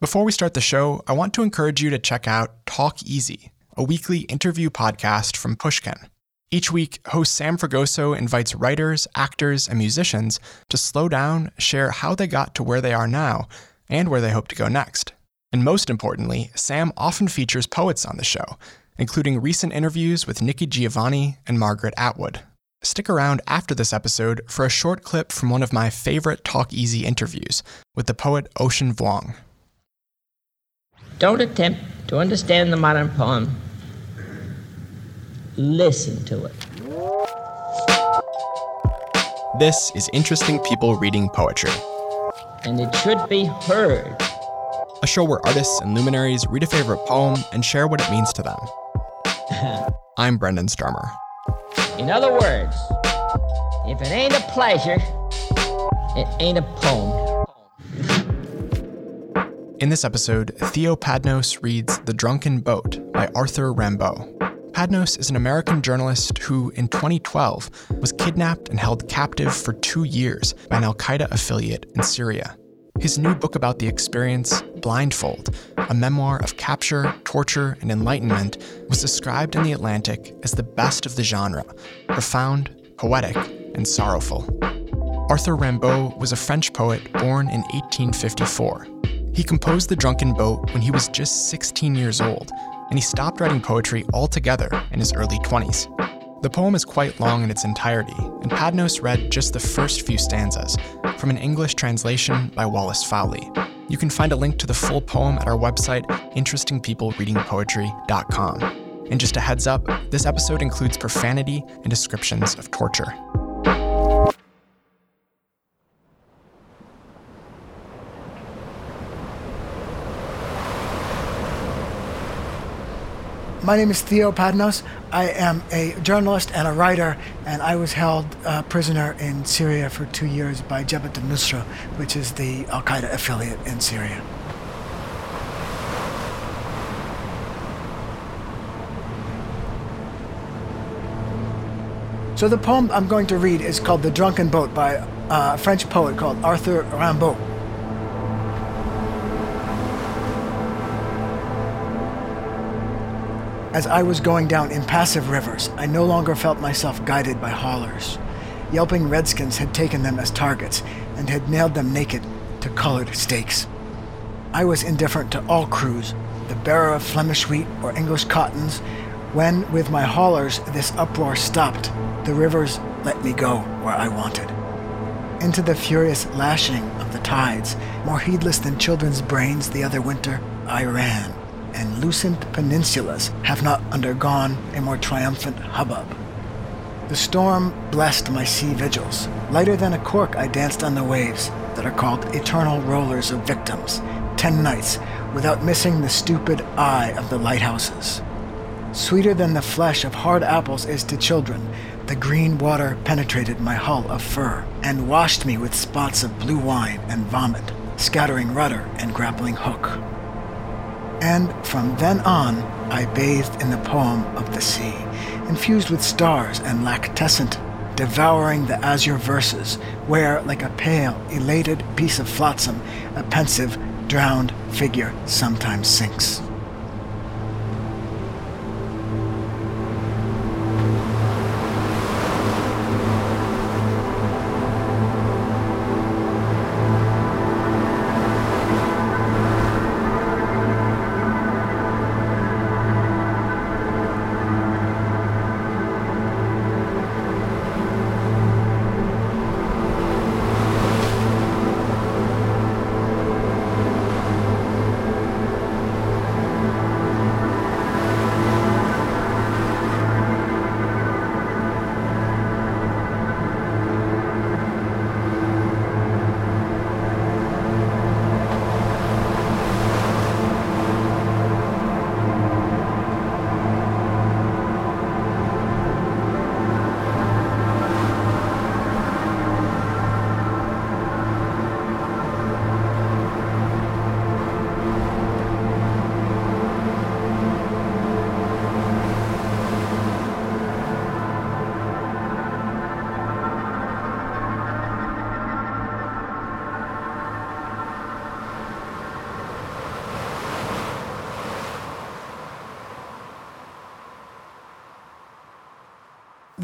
Before we start the show, I want to encourage you to check out Talk Easy, a weekly interview podcast from Pushkin. Each week, host Sam Fragoso invites writers, actors, and musicians to slow down, share how they got to where they are now, and where they hope to go next. And most importantly, Sam often features poets on the show, including recent interviews with Nikki Giovanni and Margaret Atwood. Stick around after this episode for a short clip from one of my favorite Talk Easy interviews with the poet Ocean Vuong. Don't attempt to understand the modern poem. Listen to it. This is Interesting People Reading Poetry, And it should be heard. a show where artists and luminaries read a favorite poem and share what it means to them. I'm Brendan Sturmer. In other words, if it ain't a pleasure, it ain't a poem. In this episode, Theo Padnos reads The Drunken Boat by Arthur Rimbaud. Padnos is an American journalist who, in 2012, was kidnapped and held captive for two years by an Al Qaeda affiliate in Syria. His new book about the experience, Blindfold, a memoir of capture, torture, and enlightenment, was described in The Atlantic as the best of the genre profound, poetic, and sorrowful. Arthur Rimbaud was a French poet born in 1854. He composed The Drunken Boat when he was just 16 years old, and he stopped writing poetry altogether in his early 20s. The poem is quite long in its entirety, and Padnos read just the first few stanzas from an English translation by Wallace Fowlie. You can find a link to the full poem at our website, interestingpeoplereadingpoetry.com. And just a heads up, this episode includes profanity and descriptions of torture. My name is Theo Padnos. I am a journalist and a writer, and I was held uh, prisoner in Syria for two years by Jabhat al-Nusra, which is the Al Qaeda affiliate in Syria. So the poem I'm going to read is called "The Drunken Boat" by uh, a French poet called Arthur Rimbaud. As I was going down impassive rivers, I no longer felt myself guided by haulers. Yelping redskins had taken them as targets and had nailed them naked to colored stakes. I was indifferent to all crews, the bearer of Flemish wheat or English cottons, when, with my haulers, this uproar stopped. The rivers let me go where I wanted. Into the furious lashing of the tides, more heedless than children's brains the other winter, I ran and lucent peninsulas have not undergone a more triumphant hubbub. The storm blessed my sea vigils. Lighter than a cork, I danced on the waves that are called eternal rollers of victims, ten nights without missing the stupid eye of the lighthouses. Sweeter than the flesh of hard apples is to children, the green water penetrated my hull of fur and washed me with spots of blue wine and vomit, scattering rudder and grappling hook. And from then on, I bathed in the poem of the sea, infused with stars and lactescent, devouring the azure verses, where, like a pale, elated piece of flotsam, a pensive, drowned figure sometimes sinks.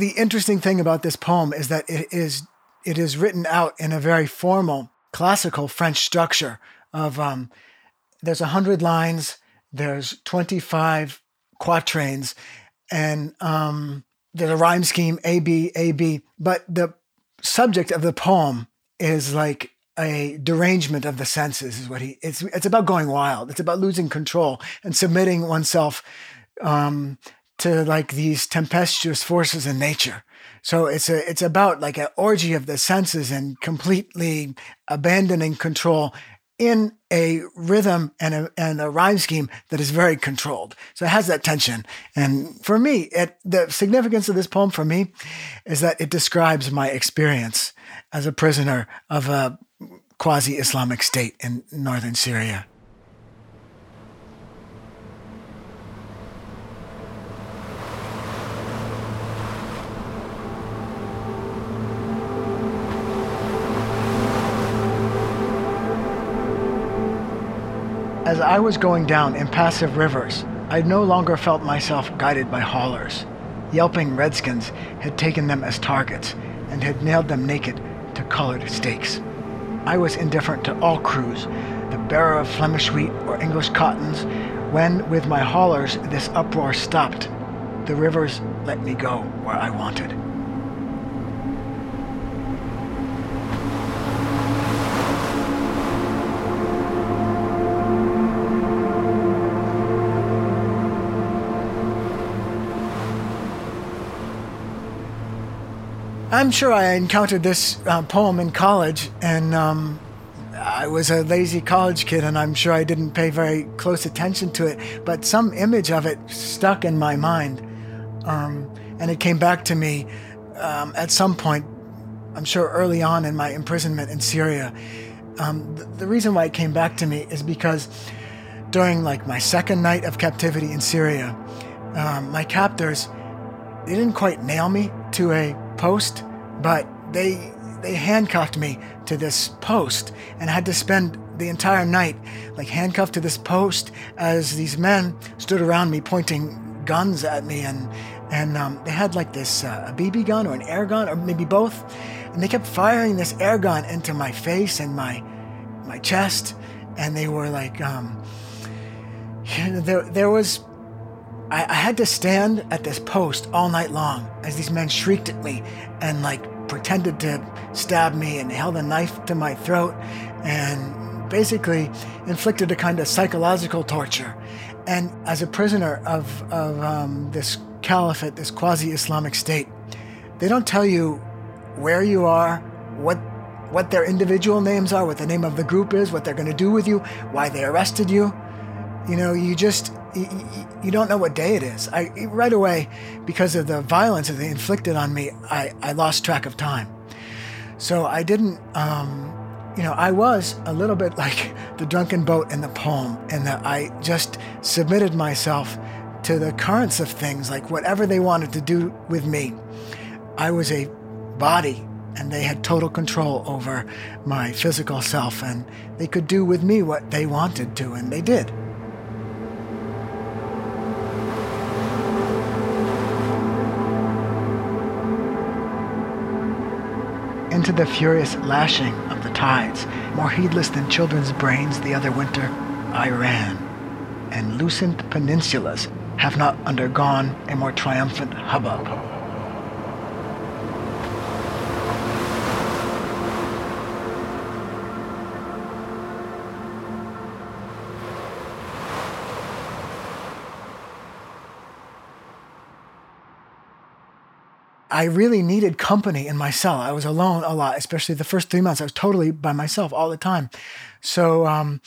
The interesting thing about this poem is that it is it is written out in a very formal classical French structure of um, there's a hundred lines, there's 25 quatrains, and um, there's a rhyme scheme A B A B. But the subject of the poem is like a derangement of the senses is what he it's it's about going wild it's about losing control and submitting oneself um, to like these tempestuous forces in nature so it's a it's about like an orgy of the senses and completely abandoning control in a rhythm and a, and a rhyme scheme that is very controlled. So it has that tension. And for me, it, the significance of this poem for me is that it describes my experience as a prisoner of a quasi Islamic state in northern Syria. As I was going down impassive rivers, I no longer felt myself guided by haulers. Yelping redskins had taken them as targets and had nailed them naked to colored stakes. I was indifferent to all crews, the bearer of Flemish wheat or English cottons, when with my haulers this uproar stopped. The rivers let me go where I wanted. I'm sure I encountered this uh, poem in college, and um, I was a lazy college kid, and I'm sure I didn't pay very close attention to it. But some image of it stuck in my mind, um, and it came back to me um, at some point. I'm sure early on in my imprisonment in Syria. Um, the, the reason why it came back to me is because during like my second night of captivity in Syria, um, my captors they didn't quite nail me to a post, but they they handcuffed me to this post and had to spend the entire night like handcuffed to this post as these men stood around me pointing guns at me and and um, they had like this uh, a BB gun or an air gun or maybe both. And they kept firing this air gun into my face and my my chest and they were like um, there there was I, I had to stand at this post all night long as these men shrieked at me and like pretended to stab me and held a knife to my throat and basically inflicted a kind of psychological torture. And as a prisoner of, of um, this caliphate, this quasi Islamic state, they don't tell you where you are, what what their individual names are, what the name of the group is, what they're going to do with you, why they arrested you. You know, you just you, you don't know what day it is. I right away, because of the violence that they inflicted on me, I, I lost track of time. So I didn't, um, you know, I was a little bit like the drunken boat in the poem, in that I just submitted myself to the currents of things, like whatever they wanted to do with me. I was a body and they had total control over my physical self and they could do with me what they wanted to and they did into the furious lashing of the tides. More heedless than children's brains the other winter, I ran. And lucent peninsulas have not undergone a more triumphant hubbub. I really needed company in my cell. I was alone a lot, especially the first three months. I was totally by myself all the time. So um,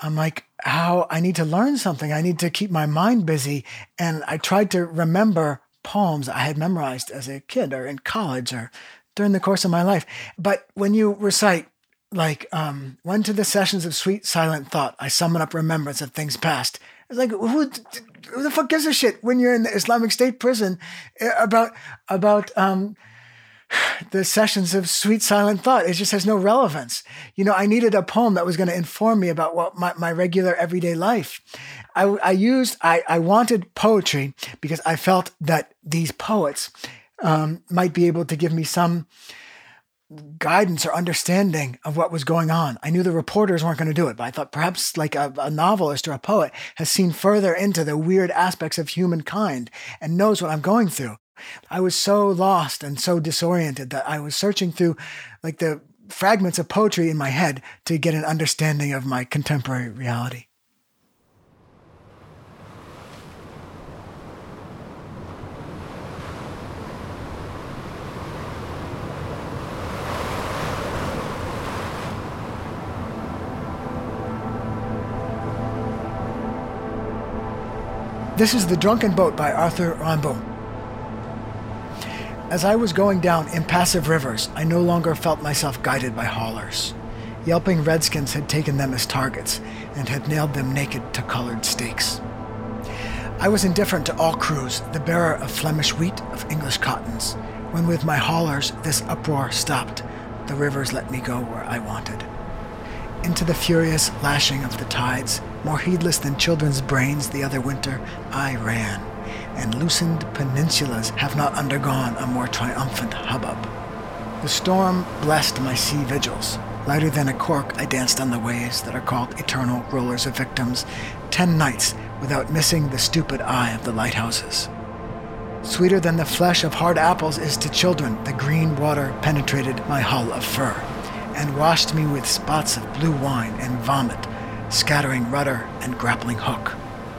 I'm like, how I need to learn something. I need to keep my mind busy. And I tried to remember poems I had memorized as a kid or in college or during the course of my life. But when you recite, like, um, when to the sessions of sweet silent thought, I summon up remembrance of things past. It's like, who who the fuck gives a shit when you're in the Islamic State prison eh, about about um, the sessions of sweet silent thought? It just has no relevance. You know, I needed a poem that was going to inform me about what my, my regular everyday life. I, I used I, I wanted poetry because I felt that these poets um, might be able to give me some guidance or understanding of what was going on. I knew the reporters weren't going to do it, but I thought perhaps like a, a, novelist or a poet has seen further into the weird aspects of humankind and knows what I'm going through. I was so lost and so disoriented that I was searching through like the fragments of poetry in my head to get an understanding of my contemporary reality. This is The Drunken Boat by Arthur Rimbaud. As I was going down impassive rivers, I no longer felt myself guided by haulers. Yelping redskins had taken them as targets and had nailed them naked to colored stakes. I was indifferent to all crews, the bearer of Flemish wheat, of English cottons. When with my haulers this uproar stopped, the rivers let me go where I wanted. Into the furious lashing of the tides, more heedless than children's brains the other winter, I ran, and loosened peninsulas have not undergone a more triumphant hubbub. The storm blessed my sea vigils. Lighter than a cork, I danced on the waves that are called eternal rollers of victims, ten nights without missing the stupid eye of the lighthouses. Sweeter than the flesh of hard apples is to children, the green water penetrated my hull of fur and washed me with spots of blue wine and vomit scattering rudder and grappling hook.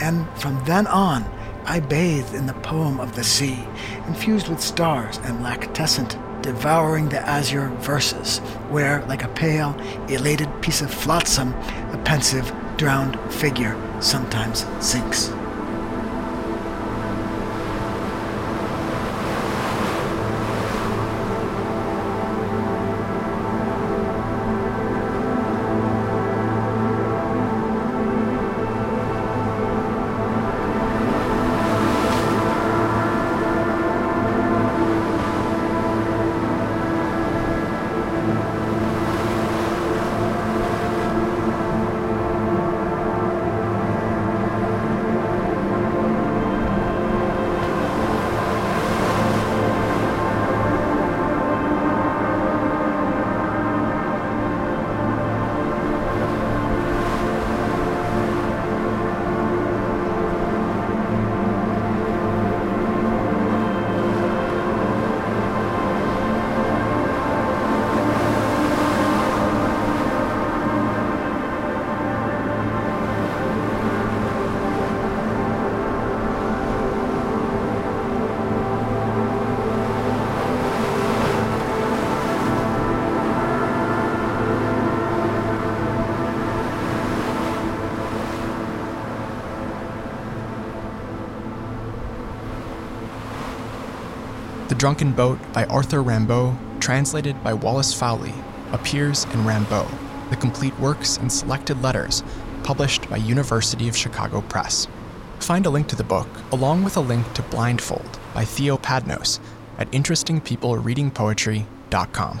And from then on, I bathed in the poem of the sea, infused with stars and lactescent, devouring the azure verses, where, like a pale, elated piece of flotsam, a pensive, drowned figure sometimes sinks. Drunken Boat by Arthur Rimbaud, translated by Wallace Fowlie, appears in Rimbaud, the complete works and selected letters, published by University of Chicago Press. Find a link to the book, along with a link to Blindfold by Theo Padnos, at interestingpeoplereadingpoetry.com.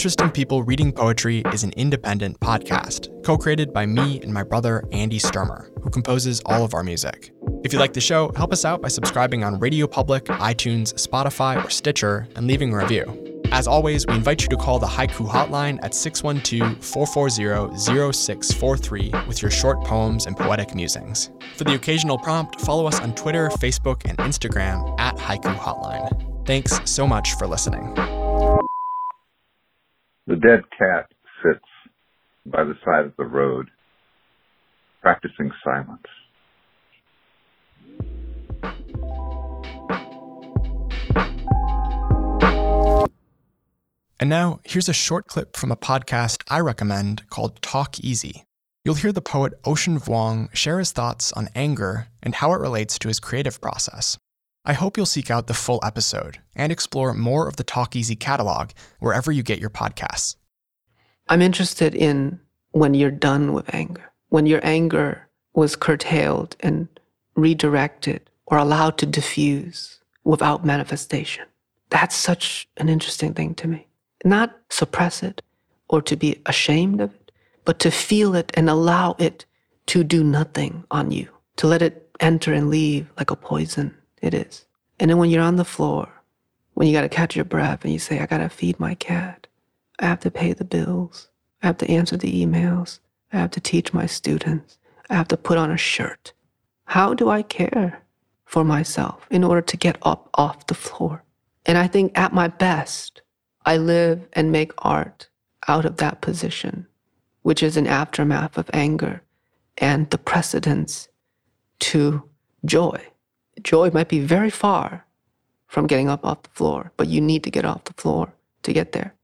Interesting People Reading Poetry is an independent podcast, co created by me and my brother Andy Sturmer, who composes all of our music. If you like the show, help us out by subscribing on Radio Public, iTunes, Spotify, or Stitcher, and leaving a review. As always, we invite you to call the Haiku Hotline at 612 440 0643 with your short poems and poetic musings. For the occasional prompt, follow us on Twitter, Facebook, and Instagram at Haiku Hotline. Thanks so much for listening. The dead cat sits by the side of the road, practicing silence. And now, here's a short clip from a podcast I recommend called Talk Easy. You'll hear the poet Ocean Vuong share his thoughts on anger and how it relates to his creative process. I hope you'll seek out the full episode and explore more of the Talk Easy catalog wherever you get your podcasts. I'm interested in when you're done with anger, when your anger was curtailed and redirected or allowed to diffuse without manifestation. That's such an interesting thing to me. not suppress it or to be ashamed of it, but to feel it and allow it to do nothing on you, to let it enter and leave like a poison it is. And then when you're on the floor, when you got to catch your breath and you say, I got to feed my cat, I have to pay the bills, I have to answer the emails, I have to teach my students, I have to put on a shirt. How do I care for myself in order to get up off the floor? And I think at my best, I live and make art out of that position, which is an aftermath of anger and the precedence to joy. Joy might be very far from getting up off the floor, but you need to get off the floor to get there.